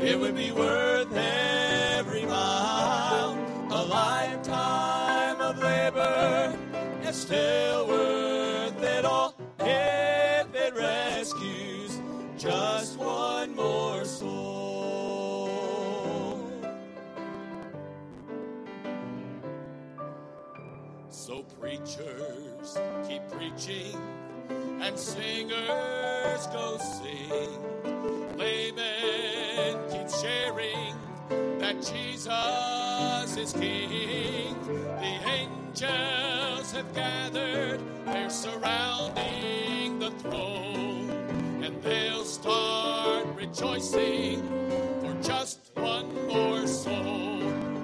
it would be worth every mile. A lifetime of labor is still worth it all if it rescues just one more soul. So preachers keep preaching and singers go sing. Laymen keep sharing that Jesus is King. The angels have gathered, they're surrounding the throne, and they'll start rejoicing for just one more soul.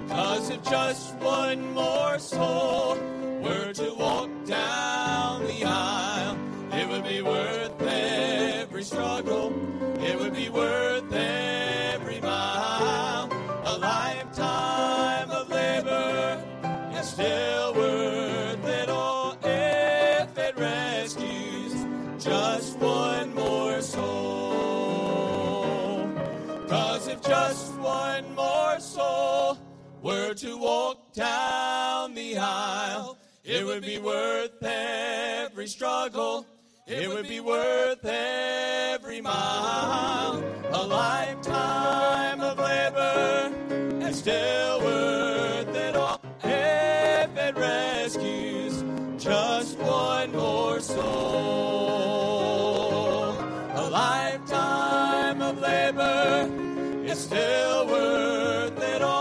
Cause if just one more soul were to walk down the aisle, it would be worth every struggle. Were to walk down the aisle, it would be worth every struggle. It would be worth every mile. A lifetime of labor is still worth it all if it rescues just one more soul. A lifetime of labor is still worth it all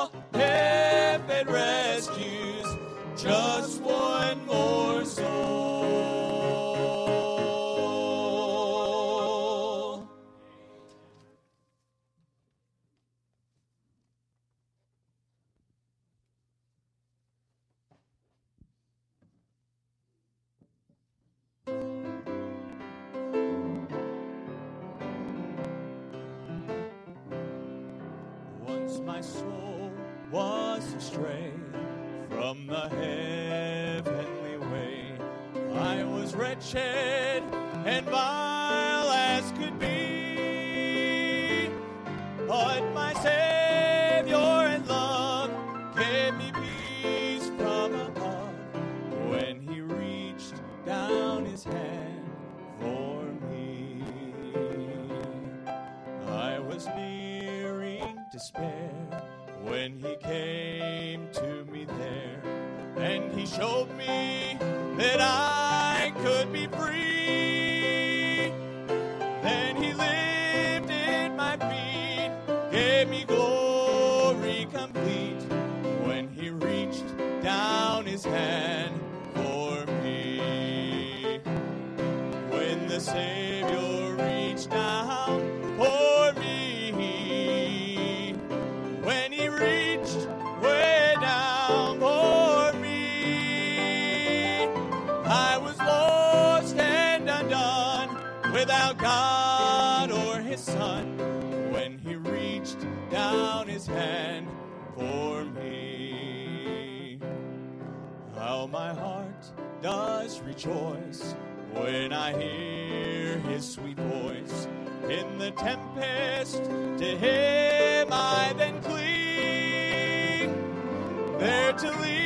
feet, gave me rejoice when I hear his sweet voice. In the tempest, to him I then cling. There to lean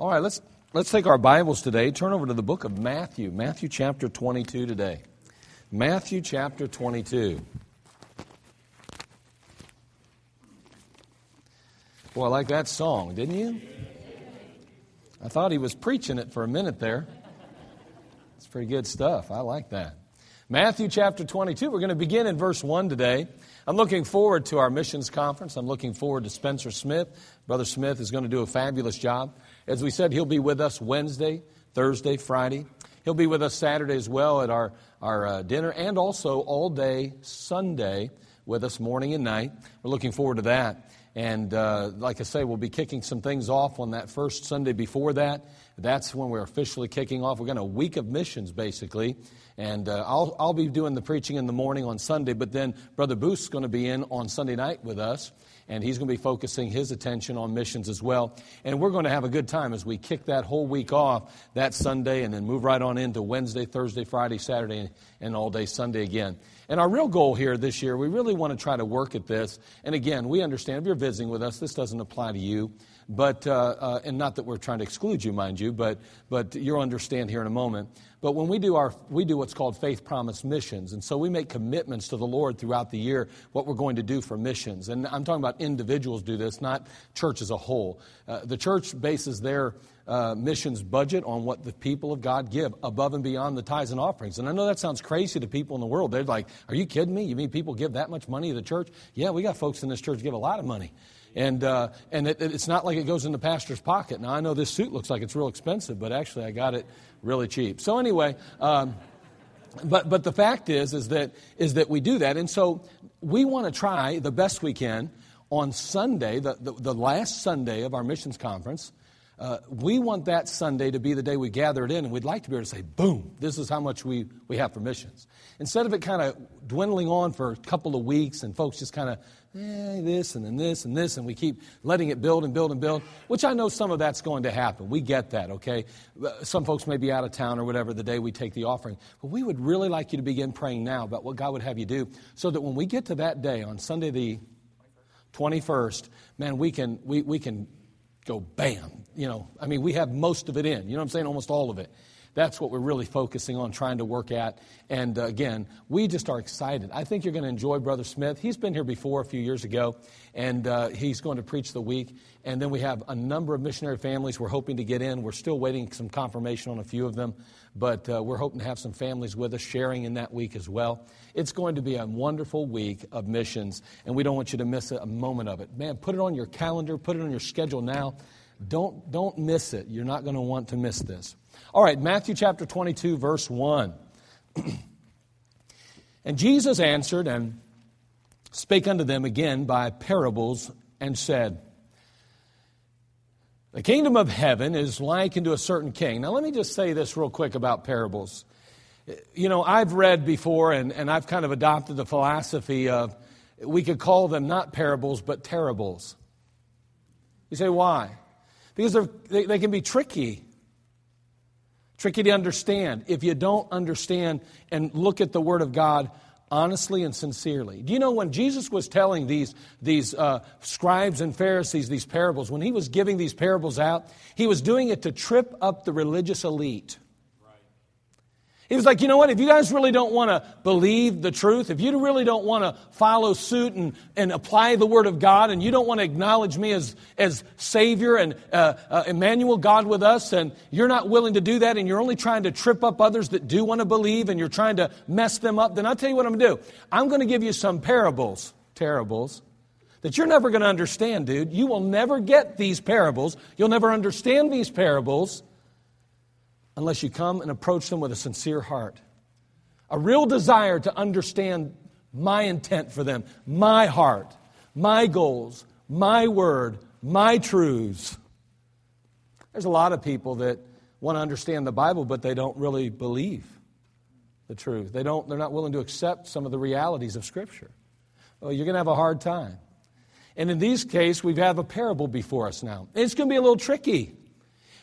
All right, let's let's take our Bibles today. Turn over to the book of Matthew, Matthew chapter 22 today. Matthew chapter 22. Boy, I like that song, didn't you? I thought he was preaching it for a minute there. It's pretty good stuff. I like that. Matthew chapter 22. We're going to begin in verse 1 today. I'm looking forward to our missions conference. I'm looking forward to Spencer Smith. Brother Smith is going to do a fabulous job. As we said, he'll be with us Wednesday, Thursday, Friday. He'll be with us Saturday as well at our, our uh, dinner and also all day Sunday with us morning and night. We're looking forward to that. And uh, like I say, we'll be kicking some things off on that first Sunday before that. That's when we're officially kicking off. We're going to a week of missions, basically. And uh, I'll, I'll be doing the preaching in the morning on Sunday, but then Brother Booth's going to be in on Sunday night with us and he's going to be focusing his attention on missions as well. And we're going to have a good time as we kick that whole week off that Sunday and then move right on into Wednesday, Thursday, Friday, Saturday, and all day Sunday again. And our real goal here this year, we really want to try to work at this. And again, we understand if you're visiting with us, this doesn't apply to you. But, uh, uh, and not that we're trying to exclude you, mind you, but, but you'll understand here in a moment. But when we do our, we do what's called faith promise missions. And so we make commitments to the Lord throughout the year, what we're going to do for missions. And I'm talking about individuals do this, not church as a whole. Uh, the church bases their uh, missions budget on what the people of God give above and beyond the tithes and offerings. And I know that sounds crazy to people in the world. They're like, are you kidding me? You mean people give that much money to the church? Yeah, we got folks in this church give a lot of money. And, uh, and it, it's not like it goes in the pastor's pocket. Now, I know this suit looks like it's real expensive, but actually, I got it really cheap. So, anyway, um, but, but the fact is, is that, is that we do that. And so, we want to try the best we can on Sunday, the, the, the last Sunday of our missions conference. Uh, we want that Sunday to be the day we gather it in, and we'd like to be able to say, boom, this is how much we, we have for missions. Instead of it kind of dwindling on for a couple of weeks and folks just kind of eh, this and then this and this, and we keep letting it build and build and build, which I know some of that's going to happen. We get that, okay? Some folks may be out of town or whatever the day we take the offering. But we would really like you to begin praying now about what God would have you do so that when we get to that day on Sunday the 21st, man, we can, we, we can go bam. You know, I mean, we have most of it in. You know what I'm saying? Almost all of it. That's what we're really focusing on trying to work at. And uh, again, we just are excited. I think you're going to enjoy Brother Smith. He's been here before a few years ago, and uh, he's going to preach the week. And then we have a number of missionary families we're hoping to get in. We're still waiting some confirmation on a few of them, but uh, we're hoping to have some families with us sharing in that week as well. It's going to be a wonderful week of missions, and we don't want you to miss a moment of it. Man, put it on your calendar, put it on your schedule now. Don't, don't miss it. You're not going to want to miss this. All right, Matthew chapter 22, verse 1. and Jesus answered and spake unto them again by parables and said, The kingdom of heaven is like unto a certain king. Now, let me just say this real quick about parables. You know, I've read before and, and I've kind of adopted the philosophy of we could call them not parables, but terribles. You say, why? Because they, they can be tricky tricky to understand if you don't understand and look at the Word of God honestly and sincerely. Do you know when Jesus was telling these, these uh, scribes and Pharisees these parables, when he was giving these parables out, he was doing it to trip up the religious elite. He was like, you know what? If you guys really don't want to believe the truth, if you really don't want to follow suit and, and apply the Word of God, and you don't want to acknowledge me as, as Savior and uh, uh, Emmanuel, God with us, and you're not willing to do that, and you're only trying to trip up others that do want to believe, and you're trying to mess them up, then I'll tell you what I'm going to do. I'm going to give you some parables, terribles, that you're never going to understand, dude. You will never get these parables. You'll never understand these parables unless you come and approach them with a sincere heart. A real desire to understand my intent for them, my heart, my goals, my word, my truths. There's a lot of people that want to understand the Bible, but they don't really believe the truth. They don't, they're not willing to accept some of the realities of Scripture. Well, you're going to have a hard time. And in these cases, we have a parable before us now. It's going to be a little tricky.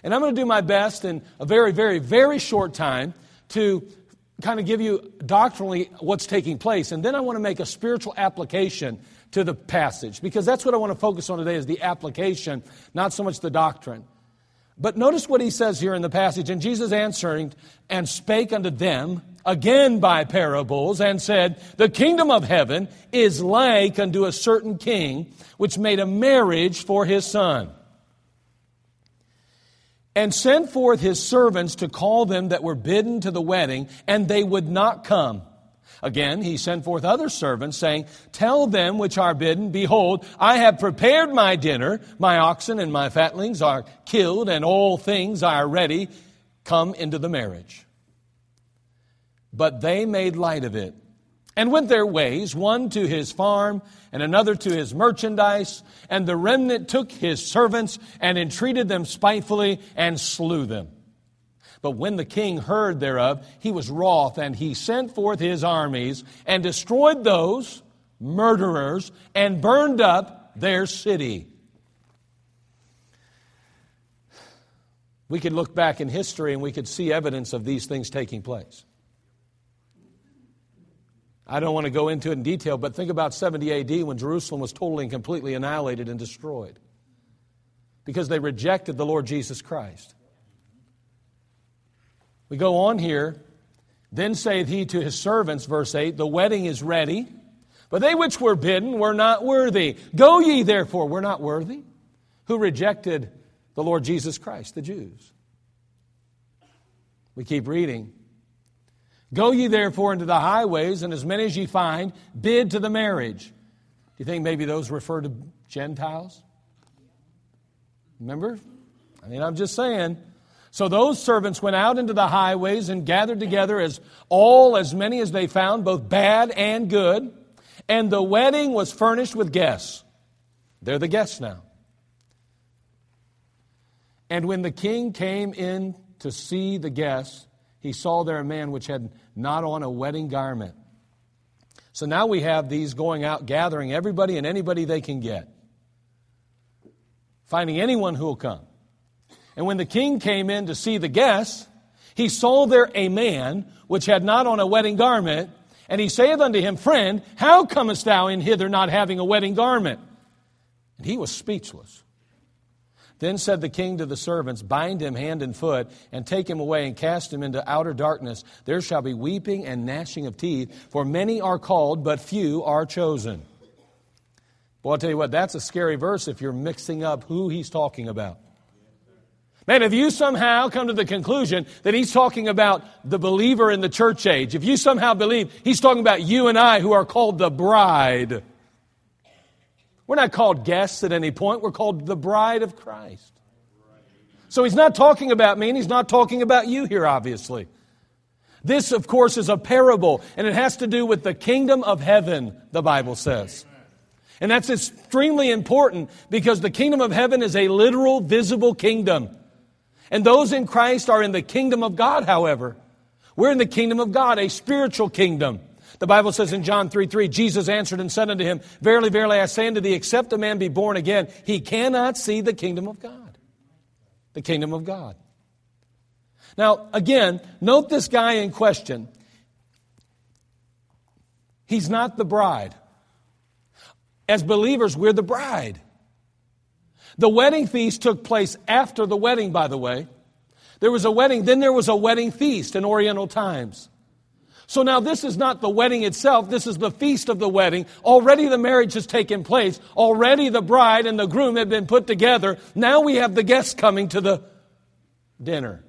And I'm going to do my best in a very, very, very short time to kind of give you doctrinally what's taking place. And then I want to make a spiritual application to the passage because that's what I want to focus on today is the application, not so much the doctrine. But notice what he says here in the passage. And Jesus answering and spake unto them again by parables and said, The kingdom of heaven is like unto a certain king which made a marriage for his son and sent forth his servants to call them that were bidden to the wedding, and they would not come. Again, he sent forth other servants, saying, Tell them which are bidden, Behold, I have prepared my dinner. My oxen and my fatlings are killed, and all things are ready. Come into the marriage. But they made light of it and went their ways, one to his farm and another to his merchandise. And the remnant took his servants and entreated them spitefully and slew them. But when the king heard thereof, he was wroth, and he sent forth his armies and destroyed those murderers and burned up their city. We could look back in history and we could see evidence of these things taking place. I don't want to go into it in detail, but think about 70 AD when Jerusalem was totally and completely annihilated and destroyed because they rejected the Lord Jesus Christ. We go on here. Then saith he to his servants, verse 8, The wedding is ready, but they which were bidden were not worthy. Go ye therefore, we're not worthy. Who rejected the Lord Jesus Christ? The Jews. We keep reading. Go ye therefore into the highways, and as many as ye find, bid to the marriage. Do you think maybe those refer to Gentiles? Remember? I mean, I'm just saying. So those servants went out into the highways and gathered together as all, as many as they found, both bad and good. And the wedding was furnished with guests. They're the guests now. And when the king came in to see the guests, he saw there a man which had not on a wedding garment. So now we have these going out gathering everybody and anybody they can get, finding anyone who will come. And when the king came in to see the guests, he saw there a man which had not on a wedding garment, and he saith unto him, Friend, how comest thou in hither not having a wedding garment? And he was speechless. Then said the king to the servants, Bind him hand and foot, and take him away, and cast him into outer darkness. There shall be weeping and gnashing of teeth, for many are called, but few are chosen. Well, I'll tell you what, that's a scary verse if you're mixing up who he's talking about. Man, if you somehow come to the conclusion that he's talking about the believer in the church age, if you somehow believe he's talking about you and I who are called the bride, we're not called guests at any point, we're called the bride of Christ. So he's not talking about me and he's not talking about you here, obviously. This, of course, is a parable, and it has to do with the kingdom of heaven, the Bible says. And that's extremely important because the kingdom of heaven is a literal, visible kingdom. And those in Christ are in the kingdom of God, however. We're in the kingdom of God, a spiritual kingdom. The Bible says in John 3 3, Jesus answered and said unto him, Verily, verily, I say unto thee, except a man be born again, he cannot see the kingdom of God. The kingdom of God. Now, again, note this guy in question. He's not the bride. As believers, we're the bride. The wedding feast took place after the wedding, by the way. There was a wedding, then there was a wedding feast in Oriental times. So now this is not the wedding itself, this is the feast of the wedding. Already the marriage has taken place. Already the bride and the groom have been put together. Now we have the guests coming to the dinner.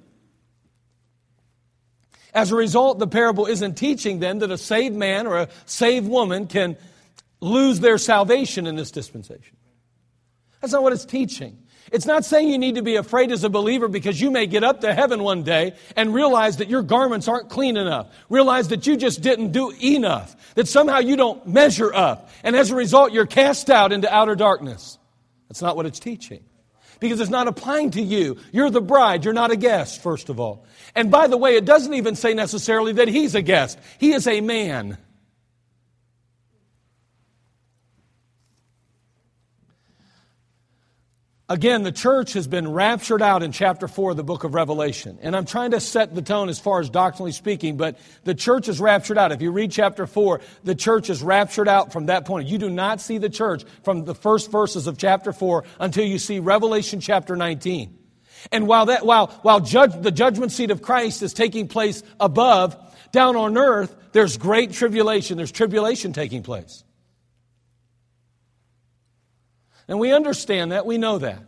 As a result, the parable isn't teaching then that a saved man or a saved woman can lose their salvation in this dispensation. That's not what it's teaching. It's not saying you need to be afraid as a believer because you may get up to heaven one day and realize that your garments aren't clean enough. Realize that you just didn't do enough. That somehow you don't measure up. And as a result, you're cast out into outer darkness. That's not what it's teaching. Because it's not applying to you. You're the bride. You're not a guest, first of all. And by the way, it doesn't even say necessarily that he's a guest. He is a man. Again, the church has been raptured out in chapter 4 of the book of Revelation. And I'm trying to set the tone as far as doctrinally speaking, but the church is raptured out. If you read chapter 4, the church is raptured out from that point. You do not see the church from the first verses of chapter 4 until you see Revelation chapter 19. And while that, while, while judge, the judgment seat of Christ is taking place above, down on earth, there's great tribulation. There's tribulation taking place. And we understand that. We know that.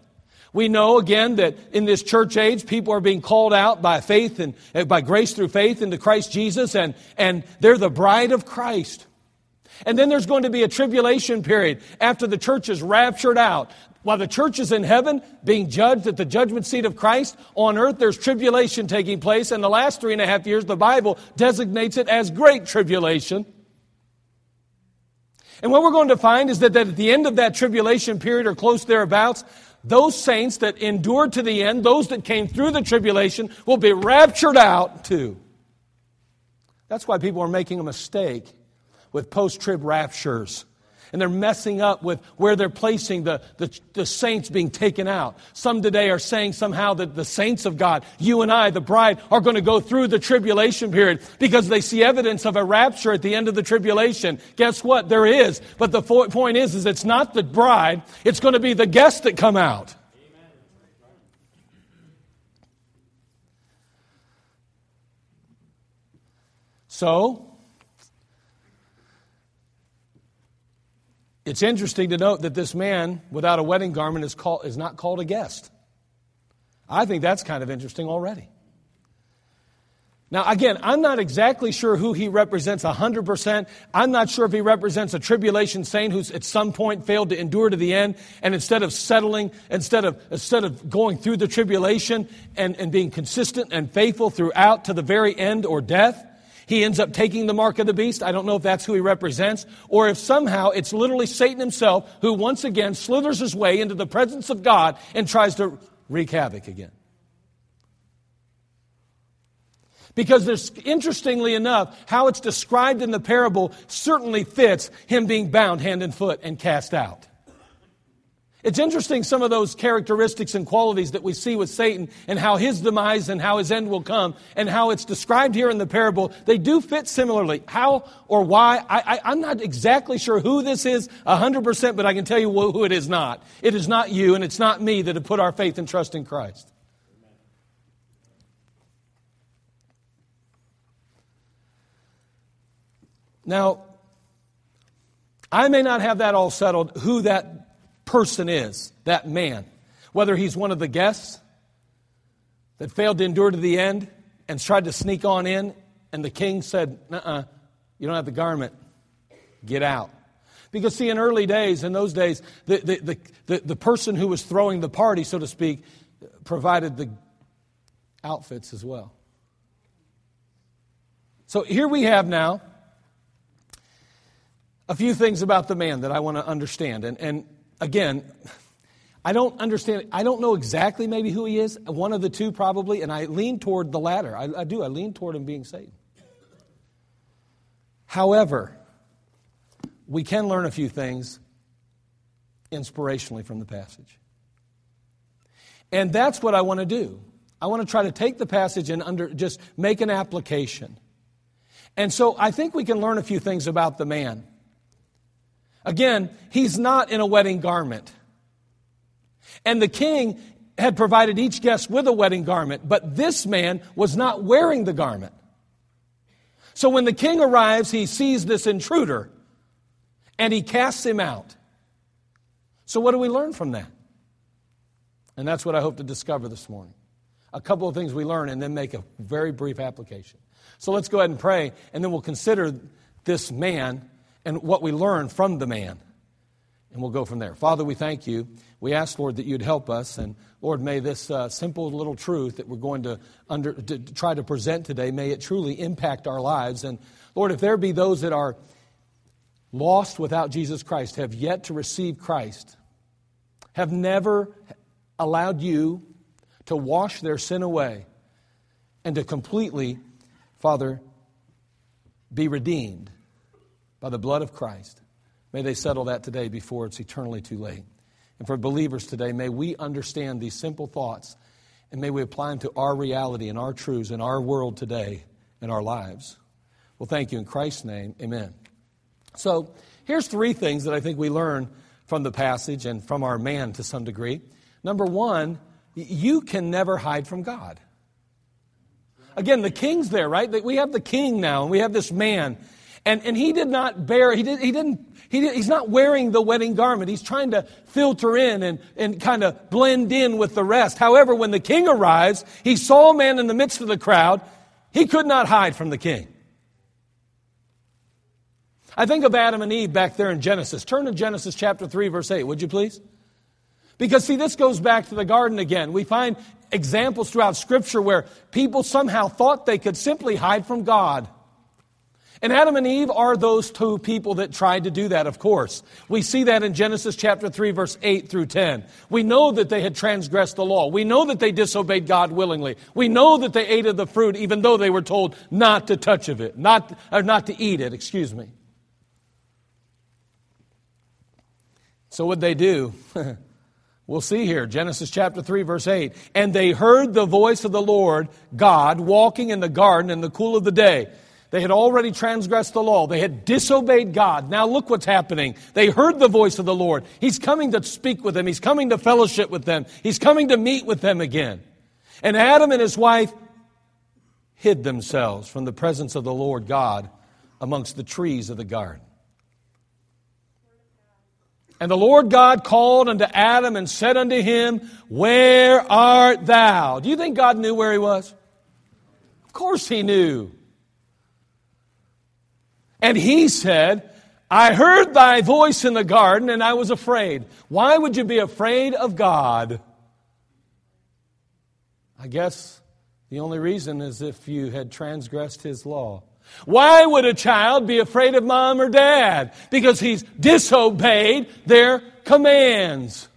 We know again that in this church age, people are being called out by faith and uh, by grace through faith into Christ Jesus, and, and they're the bride of Christ. And then there's going to be a tribulation period after the church is raptured out. While the church is in heaven being judged at the judgment seat of Christ, on earth there's tribulation taking place. And the last three and a half years, the Bible designates it as great tribulation. And what we're going to find is that, that at the end of that tribulation period or close thereabouts, those saints that endured to the end, those that came through the tribulation, will be raptured out too. That's why people are making a mistake with post trib raptures and they're messing up with where they're placing the, the, the, saints being taken out. Some today are saying somehow that the saints of God, you and I, the bride, are going to go through the tribulation period because they see evidence of a rapture at the end of the tribulation. Guess what? There is. But the point is, is it's not the bride, it's going to be the guests that come out. So, It's interesting to note that this man without a wedding garment is, called, is not called a guest. I think that's kind of interesting already. Now, again, I'm not exactly sure who he represents 100%. I'm not sure if he represents a tribulation saint who's at some point failed to endure to the end, and instead of settling, instead of, instead of going through the tribulation and, and being consistent and faithful throughout to the very end or death, he ends up taking the mark of the beast. I don't know if that's who he represents, or if somehow it's literally Satan himself who once again slithers his way into the presence of God and tries to wreak havoc again. Because there's, interestingly enough, how it's described in the parable certainly fits him being bound hand and foot and cast out. It's interesting some of those characteristics and qualities that we see with Satan and how his demise and how his end will come and how it's described here in the parable. They do fit similarly. How or why, I, am not exactly sure who this is 100%, but I can tell you who it is not. It is not you and it's not me that have put our faith and trust in Christ. Now, I may not have that all settled, who that person is, that man. Whether he's one of the guests that failed to endure to the end and tried to sneak on in, and the king said, uh you don't have the garment, get out. Because, see, in early days, in those days, the, the, the, the, person who was throwing the party, so to speak, provided the outfits as well. So here we have now a few things about the man that I want to understand. And, and again, I don't understand. I don't know exactly maybe who he is. One of the two, probably. And I lean toward the latter. I, I do. I lean toward him being Satan. However, we can learn a few things inspirationally from the passage. And that's what I want to do. I want to try to take the passage and under, just make an application. And so I think we can learn a few things about the man. Again, he's not in a wedding garment. And the king had provided each guest with a wedding garment, but this man was not wearing the garment. So when the king arrives, he sees this intruder and he casts him out. So, what do we learn from that? And that's what I hope to discover this morning. A couple of things we learn and then make a very brief application. So, let's go ahead and pray, and then we'll consider this man and what we learn from the man. And we'll go from there. Father, we thank you. We ask, Lord, that you'd help us. And Lord, may this uh, simple little truth that we're going to, under, to try to present today, may it truly impact our lives. And Lord, if there be those that are lost without Jesus Christ, have yet to receive Christ, have never allowed you to wash their sin away and to completely, Father, be redeemed by the blood of Christ. May they settle that today before it's eternally too late. And for believers today, may we understand these simple thoughts and may we apply them to our reality and our truths in our world today in our lives. Well, thank you. In Christ's name, amen. So, here's three things that I think we learn from the passage and from our man to some degree. Number one, you can never hide from God. Again, the king's there, right? We have the king now, and we have this man. And, and he did not bear, he, did, he didn't, he did, he's not wearing the wedding garment. He's trying to filter in and, and kind of blend in with the rest. However, when the king arrives, he saw a man in the midst of the crowd. He could not hide from the king. I think of Adam and Eve back there in Genesis. Turn to Genesis chapter 3, verse 8, would you please? Because, see, this goes back to the garden again. We find examples throughout Scripture where people somehow thought they could simply hide from God. And Adam and Eve are those two people that tried to do that, of course. We see that in Genesis chapter 3, verse 8 through 10. We know that they had transgressed the law. We know that they disobeyed God willingly. We know that they ate of the fruit, even though they were told not to touch of it, not, or not to eat it, excuse me. So what they do? We'll see here, Genesis chapter 3, verse 8. And they heard the voice of the Lord God walking in the garden in the cool of the day. They had already transgressed the law. They had disobeyed God. Now look what's happening. They heard the voice of the Lord. He's coming to speak with them. He's coming to fellowship with them. He's coming to meet with them again. And Adam and his wife hid themselves from the presence of the Lord God amongst the trees of the garden. And the Lord God called unto Adam and said unto him, Where art thou? Do you think God knew where he was? Of course he knew. And he said, I heard thy voice in the garden and I was afraid. Why would you be afraid of God? I guess the only reason is if you had transgressed his law. Why would a child be afraid of mom or dad? Because he's disobeyed their commands.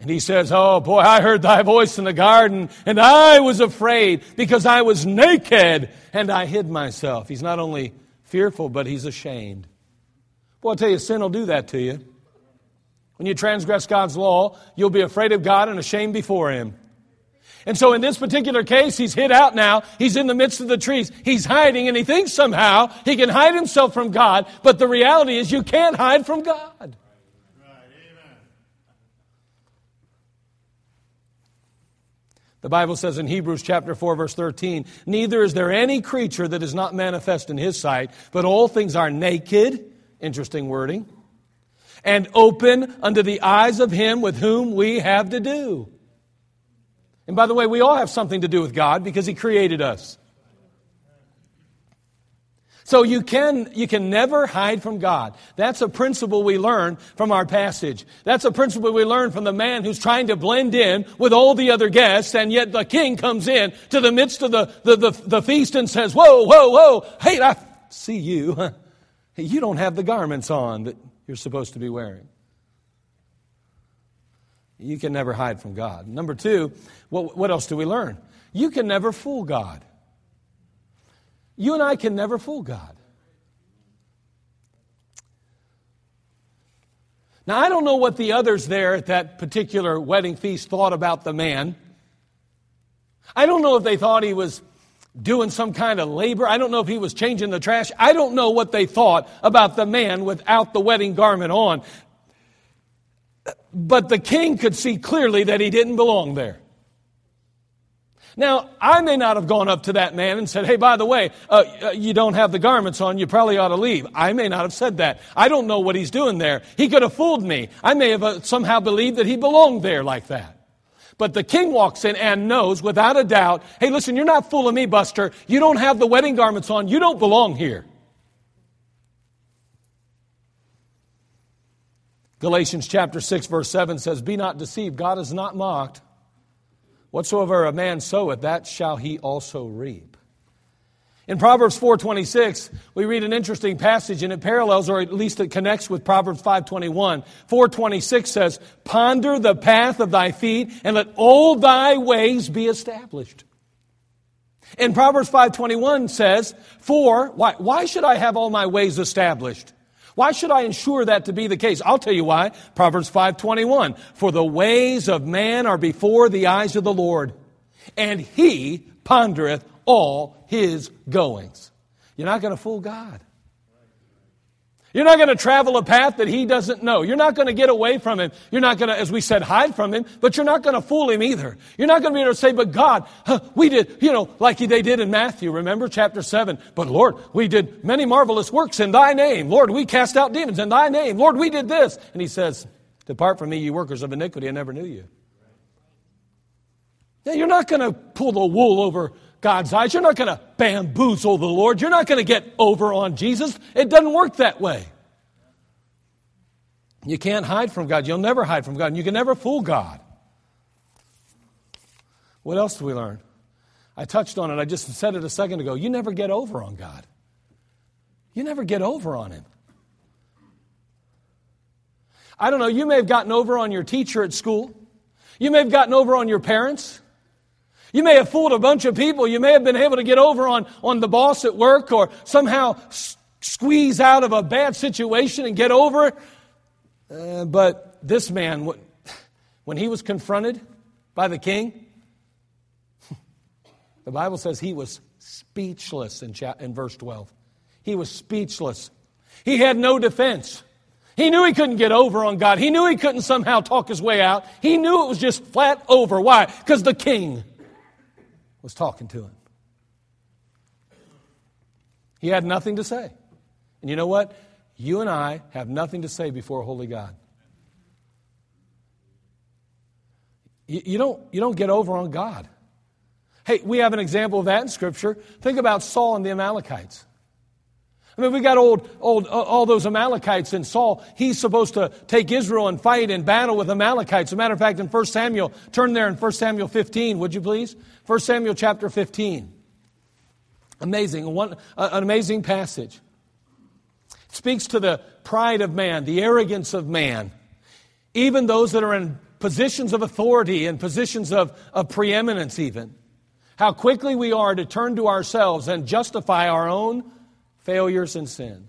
And he says, Oh boy, I heard thy voice in the garden, and I was afraid because I was naked and I hid myself. He's not only fearful, but he's ashamed. Boy, I'll tell you, sin will do that to you. When you transgress God's law, you'll be afraid of God and ashamed before Him. And so in this particular case, he's hid out now. He's in the midst of the trees. He's hiding and he thinks somehow he can hide himself from God. But the reality is you can't hide from God. The Bible says in Hebrews chapter 4 verse 13, neither is there any creature that is not manifest in his sight, but all things are naked, interesting wording, and open unto the eyes of him with whom we have to do. And by the way, we all have something to do with God because He created us. So you can, you can never hide from God. That's a principle we learn from our passage. That's a principle we learn from the man who's trying to blend in with all the other guests, and yet the king comes in to the midst of the, the, the, the feast and says, Whoa, whoa, whoa, hey, I see you. You don't have the garments on that you're supposed to be wearing. You can never hide from God. Number two, what, what else do we learn? You can never fool God. You and I can never fool God. Now, I don't know what the others there at that particular wedding feast thought about the man. I don't know if they thought he was doing some kind of labor. I don't know if he was changing the trash. I don't know what they thought about the man without the wedding garment on. But the king could see clearly that he didn't belong there. Now, I may not have gone up to that man and said, hey, by the way, uh, uh, you don't have the garments on, you probably ought to leave. I may not have said that. I don't know what he's doing there. He could have fooled me. I may have uh, somehow believed that he belonged there like that. But the king walks in and knows without a doubt, hey, listen, you're not fooling me, Buster. You don't have the wedding garments on. You don't belong here. Galatians chapter 6 verse 7 says, Be not deceived, God is not mocked. Whatsoever a man soweth, that shall he also reap. In Proverbs 4:26, we read an interesting passage and it parallels or at least it connects with Proverbs 5:21. 4:26 says, "Ponder the path of thy feet and let all thy ways be established." And Proverbs 5:21 says, "For why, why should I have all my ways established?" Why should I ensure that to be the case? I'll tell you why. Proverbs 5:21. For the ways of man are before the eyes of the Lord, and he pondereth all his goings. You're not going to fool God. You're not going to travel a path that he doesn't know. You're not going to get away from him. You're not going to, as we said, hide from him, but you're not going to fool him either. You're not going to be able to say, but God, huh, we did, you know, like they did in Matthew, remember chapter 7. But Lord, we did many marvelous works in thy name. Lord, we cast out demons in thy name. Lord, we did this. And he says, Depart from me, you workers of iniquity, I never knew you. Yeah, you're not going to pull the wool over God's eyes. You're not going to bamboozle the Lord. You're not going to get over on Jesus. It doesn't work that way. You can't hide from God. You'll never hide from God. And you can never fool God. What else do we learn? I touched on it. I just said it a second ago. You never get over on God. You never get over on Him. I don't know, you may have gotten over on your teacher at school. You may have gotten over on your parents. You may have fooled a bunch of people. You may have been able to get over on, on the boss at work or somehow s- squeeze out of a bad situation and get over it. Uh, but this man, when he was confronted by the king, the Bible says he was speechless in, cha- in verse 12. He was speechless. He had no defense. He knew he couldn't get over on God. He knew he couldn't somehow talk his way out. He knew it was just flat over. Why? Because the king was talking to him. He had nothing to say. And you know what? You and I have nothing to say before a holy God. You, you, don't, you don't get over on God. Hey, we have an example of that in Scripture. Think about Saul and the Amalekites. I mean, we got old, old, uh, all those Amalekites in Saul. He's supposed to take Israel and fight and battle with Amalekites. As a matter of fact, in 1 Samuel, turn there in 1 Samuel 15, would you please? 1 Samuel chapter 15. Amazing, one, uh, an amazing passage. It speaks to the pride of man, the arrogance of man. Even those that are in positions of authority and positions of, of preeminence, even. How quickly we are to turn to ourselves and justify our own failures and sin.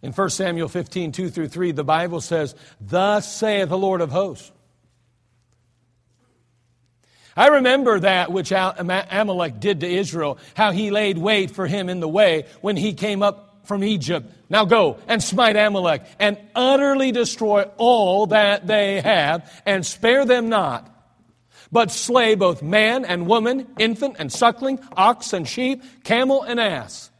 In 1 Samuel 15, 2 through 3, the Bible says, Thus saith the Lord of hosts. I remember that which Amalek did to Israel, how he laid wait for him in the way when he came up from Egypt. Now go and smite Amalek and utterly destroy all that they have and spare them not but slay both man and woman, infant and suckling, ox and sheep, camel and ass.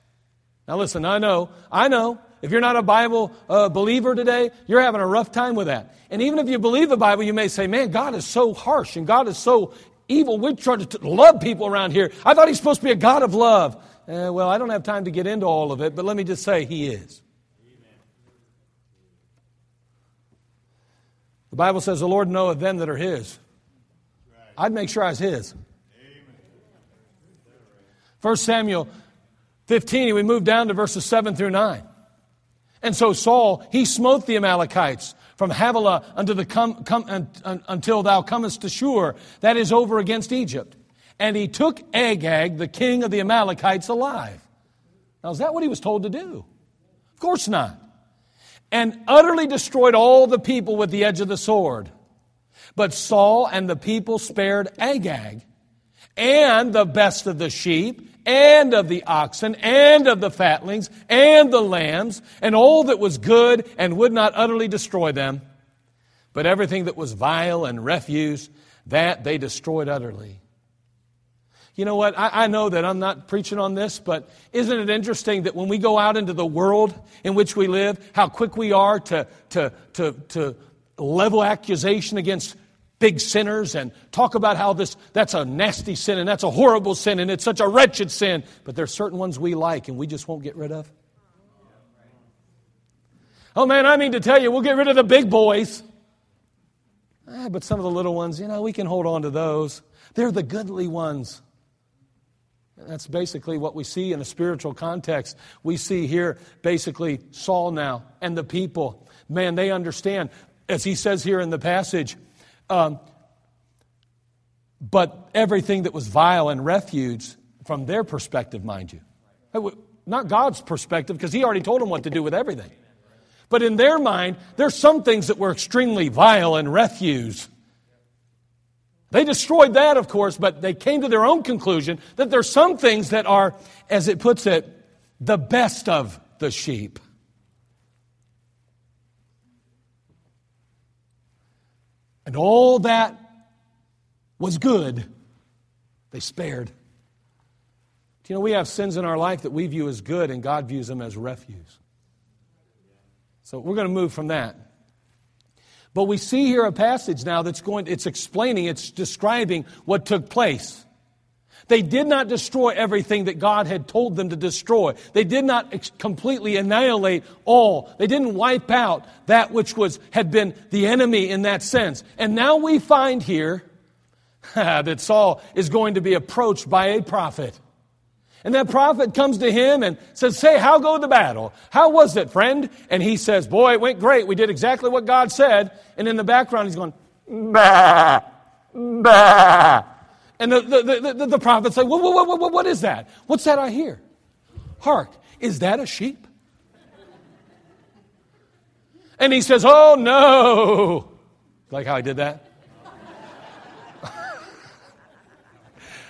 Now listen, I know, I know, if you're not a Bible uh, believer today, you're having a rough time with that. And even if you believe the Bible, you may say, man, God is so harsh and God is so evil. We're trying to love people around here. I thought he's supposed to be a God of love. Uh, well, I don't have time to get into all of it, but let me just say he is. The Bible says the Lord knoweth them that are his. I'd make sure I was his. First Samuel 15, we move down to verses 7 through 9. And so Saul, he smote the Amalekites from Havilah unto the com, com, un, until thou comest to Shur, that is over against Egypt. And he took Agag, the king of the Amalekites, alive. Now, is that what he was told to do? Of course not. And utterly destroyed all the people with the edge of the sword. But Saul and the people spared Agag and the best of the sheep and of the oxen and of the fatlings and the lambs and all that was good and would not utterly destroy them. But everything that was vile and refuse, that they destroyed utterly. You know what? I, I, know that I'm not preaching on this, but isn't it interesting that when we go out into the world in which we live, how quick we are to, to, to, to level accusation against big sinners and talk about how this that's a nasty sin and that's a horrible sin and it's such a wretched sin but there's certain ones we like and we just won't get rid of. Oh man i mean to tell you we'll get rid of the big boys. Ah, but some of the little ones you know we can hold on to those. They're the goodly ones. That's basically what we see in a spiritual context. We see here basically Saul now and the people. Man, they understand, as he says here in the passage, um, but everything that was vile and refuse from their perspective, mind you. Not God's perspective, because He already told them what to do with everything. But in their mind, there's some things that were extremely vile and refuse. They destroyed that, of course, but they came to their own conclusion that there's some things that are, as it puts it, the best of the sheep. And all that was good, they spared. Do you know we have sins in our life that we view as good and God views them as refuse? So we're going to move from that. But we see here a passage now that's going, it's explaining, it's describing what took place. They did not destroy everything that God had told them to destroy. They did not ex- completely annihilate all. They didn't wipe out that which was, had been the enemy in that sense. And now we find here that Saul is going to be approached by a prophet. And that prophet comes to him and says, Say, how go the battle? How was it, friend? And he says, Boy, it went great. We did exactly what God said. And in the background, he's going, Bah, bah. And the, the, the, the prophet's like, what, what, what, what is that? What's that I hear? Hark, is that a sheep? And he says, Oh no. Like how I did that?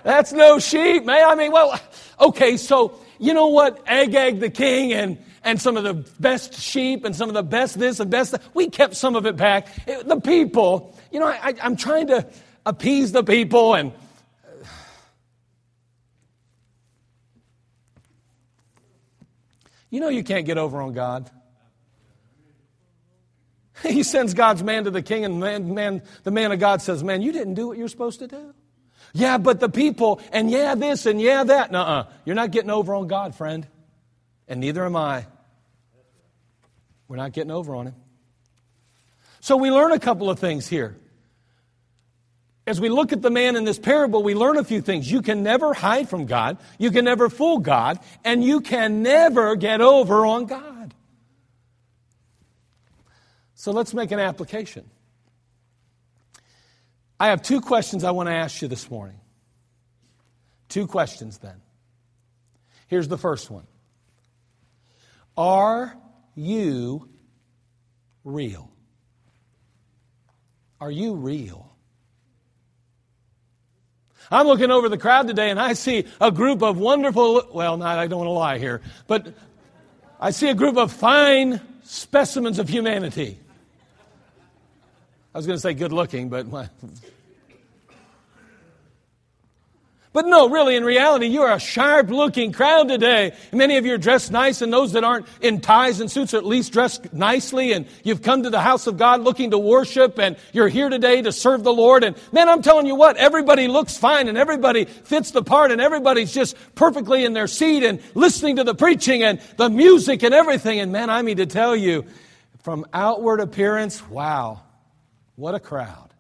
That's no sheep, man. I mean, well, okay, so you know what? Agag the king and, and some of the best sheep and some of the best this and best that. We kept some of it back. It, the people, you know, I, I'm trying to appease the people and. You know you can't get over on God. He sends God's man to the king, and man, man, the man of God says, Man, you didn't do what you're supposed to do. Yeah, but the people, and yeah, this, and yeah, that. Nuh uh. You're not getting over on God, friend. And neither am I. We're not getting over on Him. So we learn a couple of things here. As we look at the man in this parable, we learn a few things. You can never hide from God, you can never fool God, and you can never get over on God. So let's make an application. I have two questions I want to ask you this morning. Two questions then. Here's the first one Are you real? Are you real? I'm looking over the crowd today and I see a group of wonderful, well, not, I don't want to lie here, but I see a group of fine specimens of humanity. I was going to say good looking, but But no, really, in reality, you are a sharp looking crowd today. Many of you are dressed nice, and those that aren't in ties and suits are at least dressed nicely. And you've come to the house of God looking to worship, and you're here today to serve the Lord. And man, I'm telling you what, everybody looks fine, and everybody fits the part, and everybody's just perfectly in their seat and listening to the preaching and the music and everything. And man, I mean to tell you, from outward appearance, wow, what a crowd.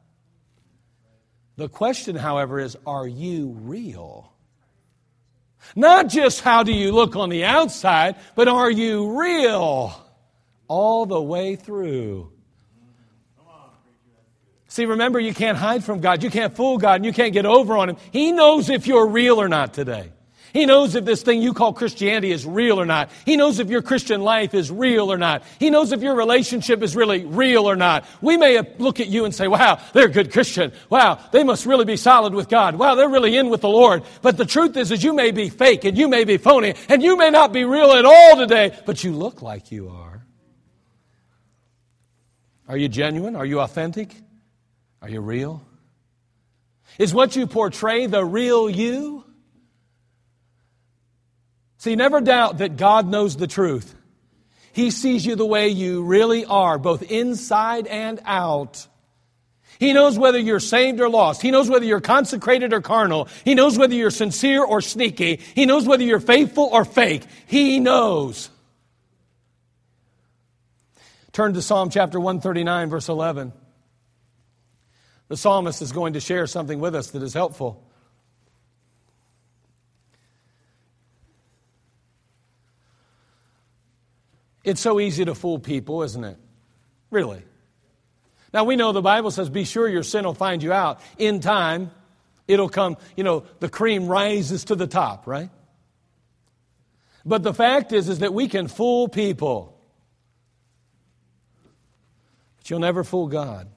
The question, however, is are you real? Not just how do you look on the outside, but are you real all the way through? See, remember, you can't hide from God. You can't fool God, and you can't get over on Him. He knows if you're real or not today. He knows if this thing you call Christianity is real or not. He knows if your Christian life is real or not. He knows if your relationship is really real or not. We may look at you and say, wow, they're a good Christian. Wow, they must really be solid with God. Wow, they're really in with the Lord. But the truth is, is you may be fake and you may be phony and you may not be real at all today, but you look like you are. Are you genuine? Are you authentic? Are you real? Is what you portray the real you? See, never doubt that God knows the truth. He sees you the way you really are, both inside and out. He knows whether you're saved or lost. He knows whether you're consecrated or carnal. He knows whether you're sincere or sneaky. He knows whether you're faithful or fake. He knows. Turn to Psalm chapter 139, verse 11. The psalmist is going to share something with us that is helpful. It's so easy to fool people, isn't it? Really. Now, we know the Bible says, be sure your sin will find you out. In time, it'll come, you know, the cream rises to the top, right? But the fact is, is that we can fool people. But you'll never fool God.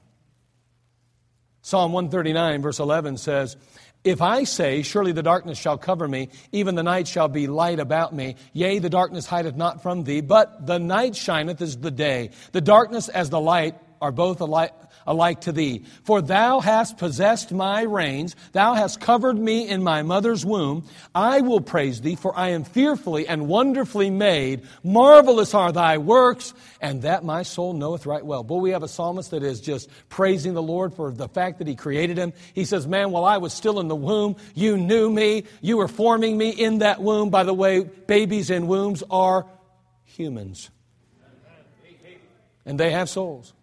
Psalm 139, verse 11 says, If I say, Surely the darkness shall cover me, even the night shall be light about me, yea, the darkness hideth not from thee, but the night shineth as the day. The darkness as the light are both alike, alike to thee. For thou hast possessed my reins, thou hast covered me in my mother's womb. I will praise thee, for I am fearfully and wonderfully made. Marvelous are thy works, and that my soul knoweth right well. Boy, we have a psalmist that is just praising the Lord for the fact that he created him. He says, Man, while I was still in the womb, you knew me. You were forming me in that womb. By the way, babies in wombs are humans. And they have souls.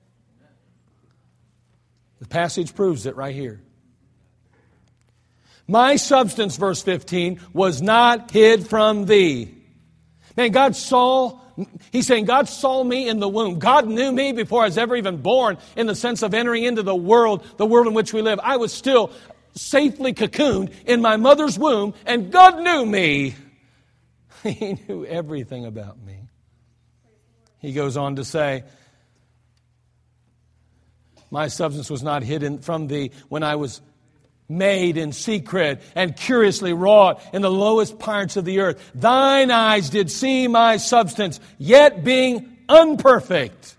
The passage proves it right here. My substance, verse 15, was not hid from thee. Man, God saw, he's saying, God saw me in the womb. God knew me before I was ever even born in the sense of entering into the world, the world in which we live. I was still safely cocooned in my mother's womb, and God knew me. He knew everything about me. He goes on to say, my substance was not hidden from thee when I was made in secret and curiously wrought in the lowest parts of the earth. Thine eyes did see my substance, yet being unperfect.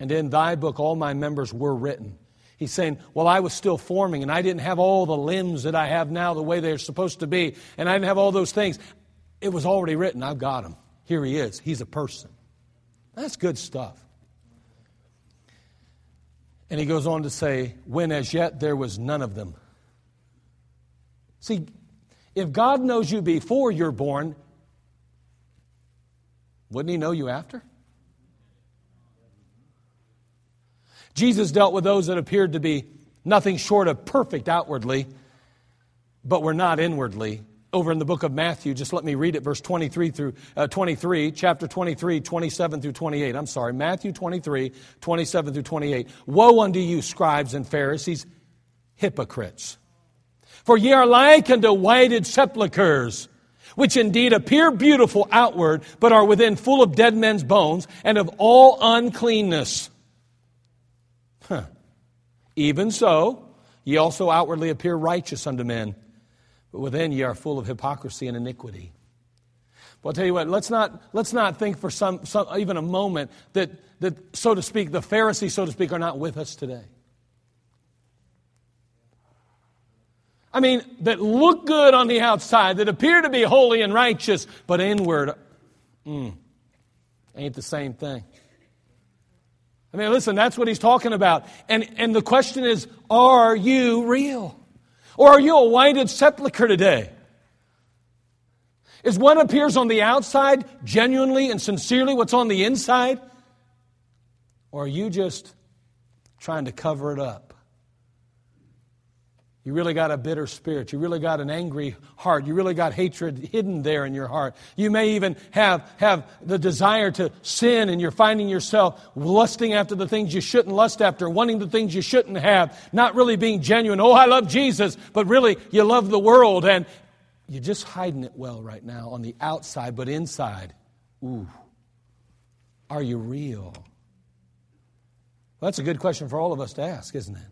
And in thy book all my members were written. He's saying, Well, I was still forming, and I didn't have all the limbs that I have now the way they're supposed to be, and I didn't have all those things. It was already written. I've got him. Here he is. He's a person. That's good stuff. And he goes on to say, when as yet there was none of them. See, if God knows you before you're born, wouldn't he know you after? Jesus dealt with those that appeared to be nothing short of perfect outwardly, but were not inwardly over in the book of Matthew. Just let me read it, verse 23 through uh, 23, chapter 23, 27 through 28. I'm sorry, Matthew 23, 27 through 28. Woe unto you, scribes and Pharisees, hypocrites! For ye are like unto whited sepulchres, which indeed appear beautiful outward, but are within full of dead men's bones and of all uncleanness. Huh. Even so, ye also outwardly appear righteous unto men but within ye are full of hypocrisy and iniquity. Well, I'll tell you what, let's not, let's not think for some, some, even a moment that, that, so to speak, the Pharisees, so to speak, are not with us today. I mean, that look good on the outside, that appear to be holy and righteous, but inward, mm, ain't the same thing. I mean, listen, that's what he's talking about. And, and the question is, are you real? Or are you a whited sepulchre today? Is what appears on the outside genuinely and sincerely what's on the inside? Or are you just trying to cover it up? You really got a bitter spirit. You really got an angry heart. You really got hatred hidden there in your heart. You may even have, have the desire to sin and you're finding yourself lusting after the things you shouldn't lust after, wanting the things you shouldn't have, not really being genuine. Oh, I love Jesus, but really you love the world and you're just hiding it well right now on the outside, but inside, ooh, are you real? Well, that's a good question for all of us to ask, isn't it?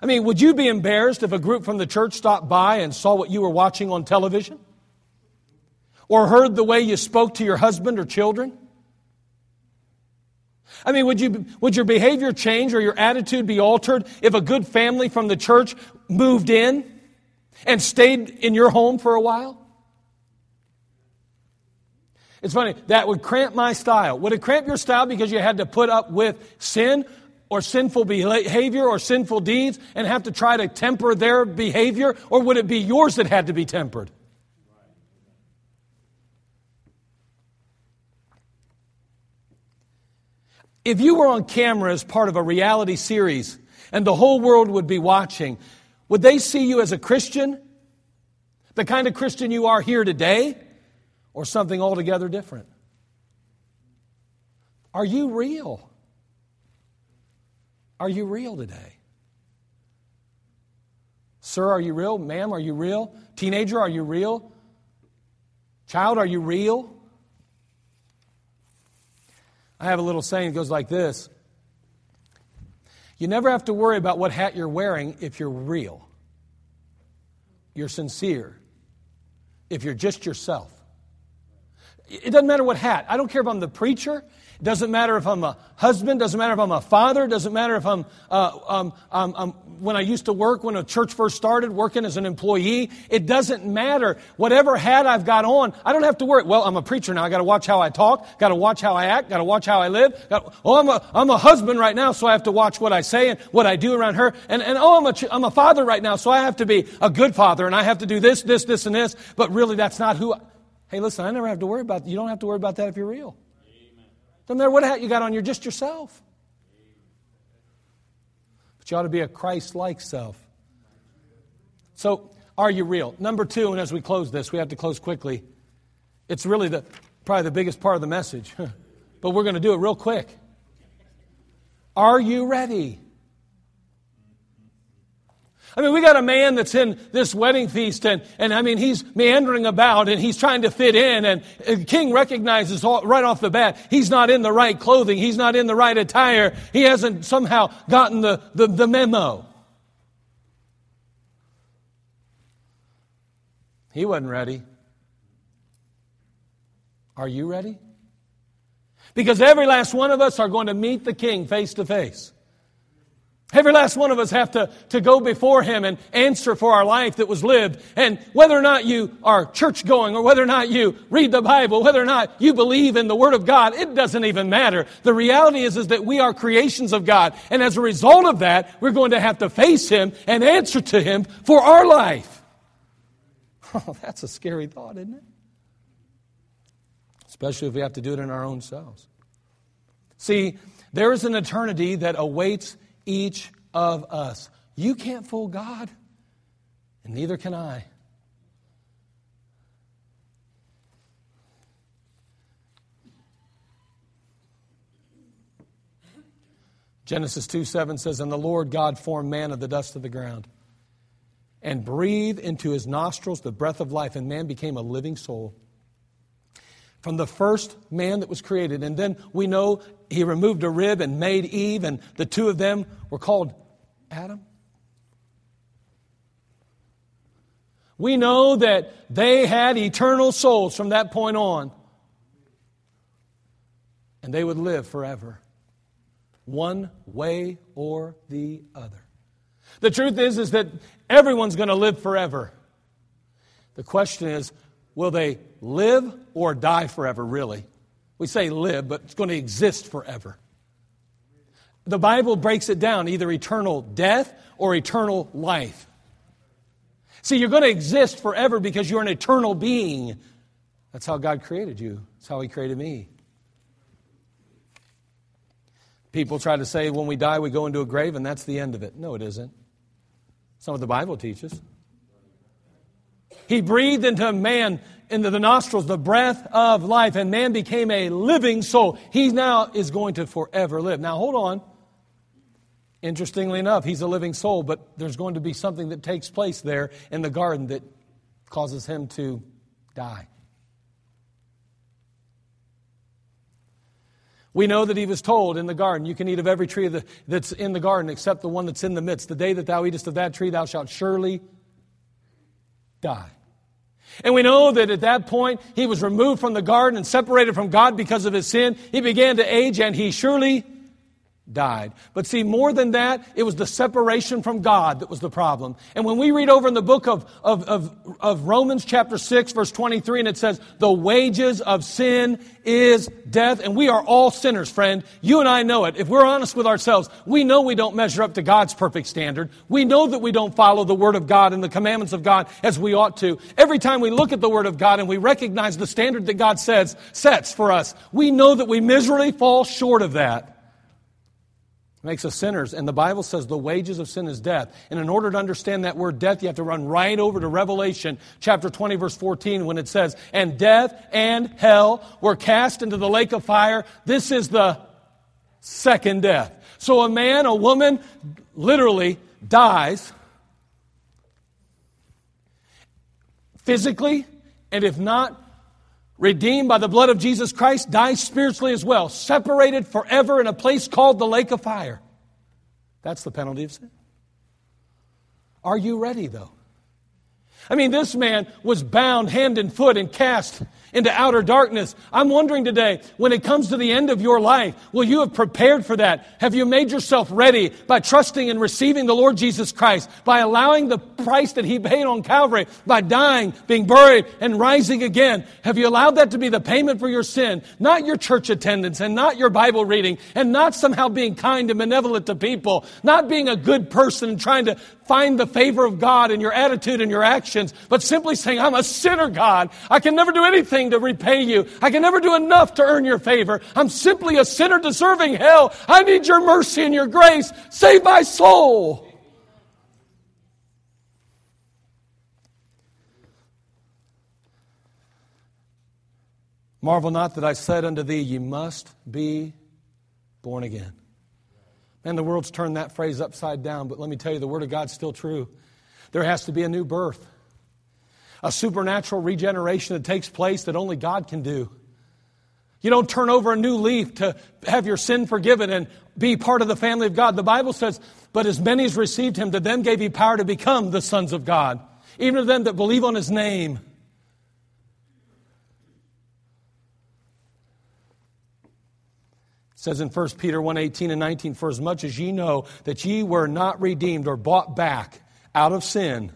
I mean, would you be embarrassed if a group from the church stopped by and saw what you were watching on television? Or heard the way you spoke to your husband or children? I mean, would, you, would your behavior change or your attitude be altered if a good family from the church moved in and stayed in your home for a while? It's funny, that would cramp my style. Would it cramp your style because you had to put up with sin? Or sinful behavior or sinful deeds and have to try to temper their behavior? Or would it be yours that had to be tempered? If you were on camera as part of a reality series and the whole world would be watching, would they see you as a Christian? The kind of Christian you are here today? Or something altogether different? Are you real? Are you real today? Sir, are you real? Ma'am, are you real? Teenager, are you real? Child, are you real? I have a little saying that goes like this You never have to worry about what hat you're wearing if you're real, you're sincere, if you're just yourself. It doesn't matter what hat. I don't care if I'm the preacher. Doesn't matter if I'm a husband. Doesn't matter if I'm a father. Doesn't matter if I'm, uh, um, um, um, when I used to work, when a church first started, working as an employee. It doesn't matter. Whatever hat I've got on, I don't have to worry. Well, I'm a preacher now. I got to watch how I talk. Got to watch how I act. Got to watch how I live. Got, oh, I'm a, I'm a husband right now, so I have to watch what I say and what I do around her. And, and oh, I'm a, I'm a father right now, so I have to be a good father and I have to do this, this, this, and this. But really, that's not who I, Hey, listen, I never have to worry about You don't have to worry about that if you're real. Doesn't matter what hat you got on, you're just yourself. But you ought to be a Christ like self. So, are you real? Number two, and as we close this, we have to close quickly. It's really the, probably the biggest part of the message, but we're going to do it real quick. Are you ready? I mean, we got a man that's in this wedding feast, and, and I mean, he's meandering about and he's trying to fit in, and the king recognizes all, right off the bat he's not in the right clothing, he's not in the right attire, he hasn't somehow gotten the, the, the memo. He wasn't ready. Are you ready? Because every last one of us are going to meet the king face to face. Every last one of us have to, to go before Him and answer for our life that was lived. And whether or not you are church going or whether or not you read the Bible, whether or not you believe in the Word of God, it doesn't even matter. The reality is, is that we are creations of God. And as a result of that, we're going to have to face Him and answer to Him for our life. Oh, that's a scary thought, isn't it? Especially if we have to do it in our own selves. See, there is an eternity that awaits each of us. You can't fool God, and neither can I. Genesis 2 7 says, And the Lord God formed man of the dust of the ground and breathed into his nostrils the breath of life, and man became a living soul. From the first man that was created. And then we know he removed a rib and made Eve, and the two of them were called Adam. We know that they had eternal souls from that point on. And they would live forever, one way or the other. The truth is, is that everyone's going to live forever. The question is, will they live or die forever, really? We say live, but it's going to exist forever. The Bible breaks it down either eternal death or eternal life. See, you're going to exist forever because you're an eternal being. That's how God created you, that's how He created me. People try to say when we die, we go into a grave and that's the end of it. No, it isn't. Not what the Bible teaches. He breathed into man into the nostrils the breath of life, and man became a living soul. He now is going to forever live. Now, hold on. Interestingly enough, he's a living soul, but there's going to be something that takes place there in the garden that causes him to die. We know that he was told in the garden, You can eat of every tree that's in the garden except the one that's in the midst. The day that thou eatest of that tree, thou shalt surely die. And we know that at that point, he was removed from the garden and separated from God because of his sin. He began to age and he surely died. But see, more than that, it was the separation from God that was the problem. And when we read over in the book of, of, of, of, Romans chapter 6, verse 23, and it says, the wages of sin is death. And we are all sinners, friend. You and I know it. If we're honest with ourselves, we know we don't measure up to God's perfect standard. We know that we don't follow the Word of God and the commandments of God as we ought to. Every time we look at the Word of God and we recognize the standard that God says, sets for us, we know that we miserably fall short of that makes us sinners. And the Bible says the wages of sin is death. And in order to understand that word death, you have to run right over to Revelation chapter 20, verse 14, when it says, And death and hell were cast into the lake of fire. This is the second death. So a man, a woman, literally dies physically, and if not, redeemed by the blood of Jesus Christ, dies spiritually as well, separated forever in a place called the lake of fire. That's the penalty of sin. Are you ready, though? I mean, this man was bound hand and foot and cast into outer darkness. I'm wondering today, when it comes to the end of your life, will you have prepared for that? Have you made yourself ready by trusting and receiving the Lord Jesus Christ, by allowing the price that He paid on Calvary, by dying, being buried, and rising again? Have you allowed that to be the payment for your sin? Not your church attendance and not your Bible reading and not somehow being kind and benevolent to people, not being a good person and trying to find the favor of God in your attitude and your actions, but simply saying, I'm a sinner, God. I can never do anything to repay you. I can never do enough to earn your favor. I'm simply a sinner deserving hell. I need your mercy and your grace. Save my soul. Marvel not that I said unto thee, Ye must be born again. And the world's turned that phrase upside down, but let me tell you, the Word of God's still true. There has to be a new birth, a supernatural regeneration that takes place that only God can do. You don't turn over a new leaf to have your sin forgiven and be part of the family of God. The Bible says, But as many as received him, to them gave he power to become the sons of God, even to them that believe on his name. It says in 1 Peter 1 18 and 19, For as much as ye know that ye were not redeemed or bought back out of sin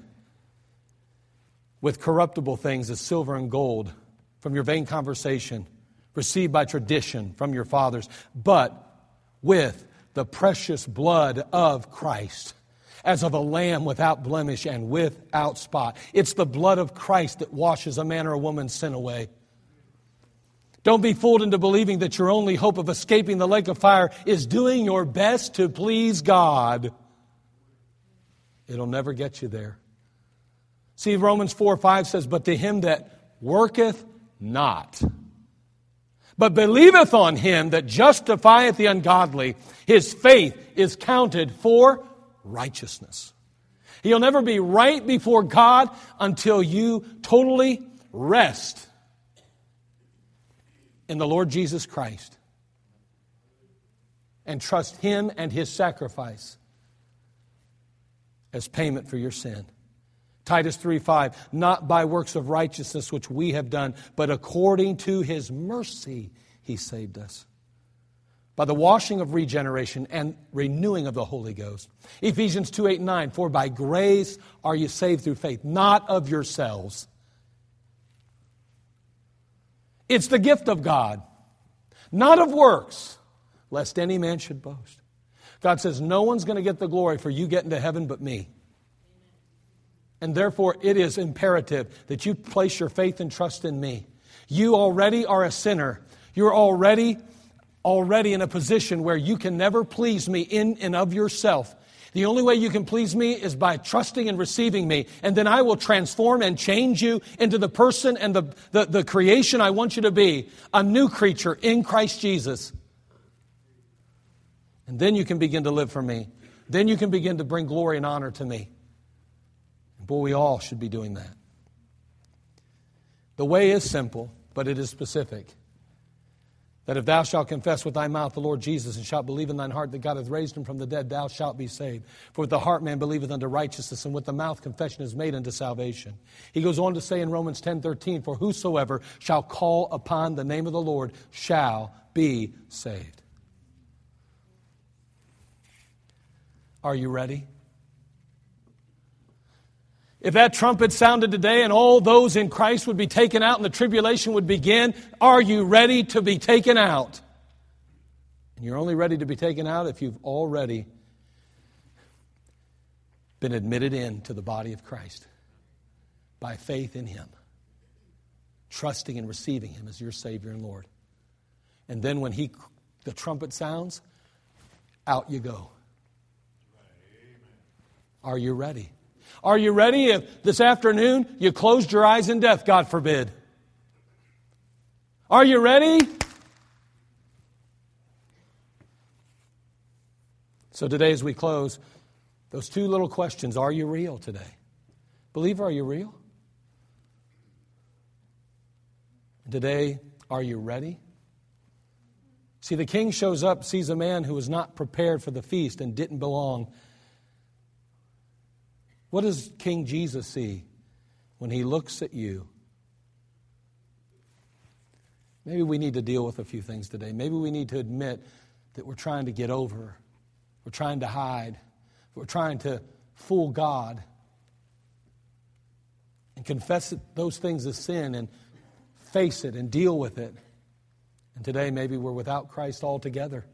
with corruptible things as silver and gold from your vain conversation, received by tradition from your fathers, but with the precious blood of Christ, as of a lamb without blemish and without spot. It's the blood of Christ that washes a man or a woman's sin away. Don't be fooled into believing that your only hope of escaping the lake of fire is doing your best to please God. It'll never get you there. See, Romans 4 5 says, But to him that worketh not, but believeth on him that justifieth the ungodly, his faith is counted for righteousness. He'll never be right before God until you totally rest in the Lord Jesus Christ and trust Him and His sacrifice as payment for your sin. Titus 3 5, not by works of righteousness which we have done, but according to His mercy He saved us. By the washing of regeneration and renewing of the Holy Ghost. Ephesians 2 8 9, for by grace are you saved through faith, not of yourselves. It's the gift of God, not of works, lest any man should boast. God says, No one's going to get the glory for you getting to heaven but me. And therefore, it is imperative that you place your faith and trust in me. You already are a sinner. You're already already in a position where you can never please me in and of yourself. The only way you can please me is by trusting and receiving me. And then I will transform and change you into the person and the, the, the creation I want you to be a new creature in Christ Jesus. And then you can begin to live for me. Then you can begin to bring glory and honor to me. Boy, we all should be doing that. The way is simple, but it is specific that if thou shalt confess with thy mouth the Lord Jesus and shalt believe in thine heart that God hath raised him from the dead, thou shalt be saved. For with the heart man believeth unto righteousness, and with the mouth confession is made unto salvation. He goes on to say in Romans 10 13, For whosoever shall call upon the name of the Lord shall be saved. Are you ready? If that trumpet sounded today and all those in Christ would be taken out and the tribulation would begin, are you ready to be taken out? And you're only ready to be taken out if you've already been admitted into the body of Christ by faith in Him, trusting and receiving Him as your Savior and Lord. And then when he, the trumpet sounds, out you go. Are you ready? Are you ready if this afternoon you closed your eyes in death, God forbid? Are you ready? So, today, as we close, those two little questions are you real today? Believer, are you real? Today, are you ready? See, the king shows up, sees a man who was not prepared for the feast and didn't belong. What does King Jesus see when he looks at you? Maybe we need to deal with a few things today. Maybe we need to admit that we're trying to get over, we're trying to hide, we're trying to fool God and confess those things as sin and face it and deal with it. And today, maybe we're without Christ altogether.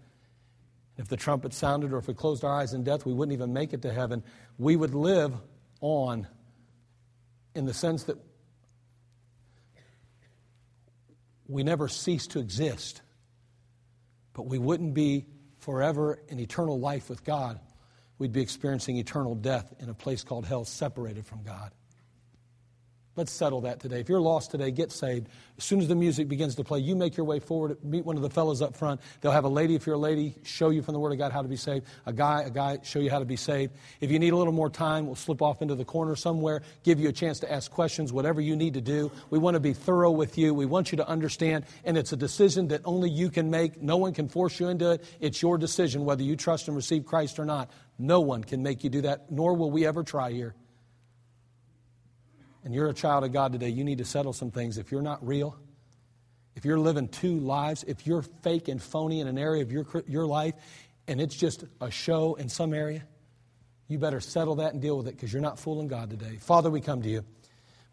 If the trumpet sounded or if we closed our eyes in death, we wouldn't even make it to heaven. We would live on in the sense that we never cease to exist, but we wouldn't be forever in eternal life with God. We'd be experiencing eternal death in a place called hell, separated from God. Let's settle that today. If you're lost today, get saved. As soon as the music begins to play, you make your way forward. Meet one of the fellows up front. They'll have a lady, if you're a lady, show you from the Word of God how to be saved. A guy, a guy, show you how to be saved. If you need a little more time, we'll slip off into the corner somewhere, give you a chance to ask questions, whatever you need to do. We want to be thorough with you. We want you to understand, and it's a decision that only you can make. No one can force you into it. It's your decision whether you trust and receive Christ or not. No one can make you do that, nor will we ever try here and you're a child of God today, you need to settle some things. If you're not real, if you're living two lives, if you're fake and phony in an area of your, your life and it's just a show in some area, you better settle that and deal with it because you're not fooling God today. Father, we come to you.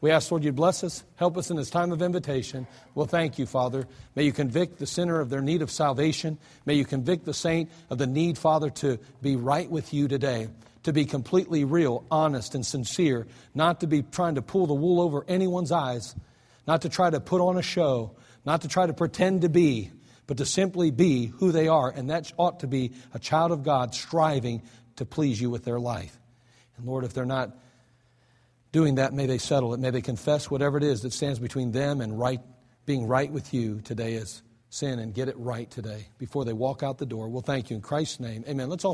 We ask, Lord, you bless us, help us in this time of invitation. We'll thank you, Father. May you convict the sinner of their need of salvation. May you convict the saint of the need, Father, to be right with you today to be completely real, honest, and sincere, not to be trying to pull the wool over anyone's eyes, not to try to put on a show, not to try to pretend to be, but to simply be who they are. And that ought to be a child of God striving to please you with their life. And Lord, if they're not doing that, may they settle it. May they confess whatever it is that stands between them and right, being right with you today is sin and get it right today before they walk out the door. We'll thank you in Christ's name. Amen. Let's all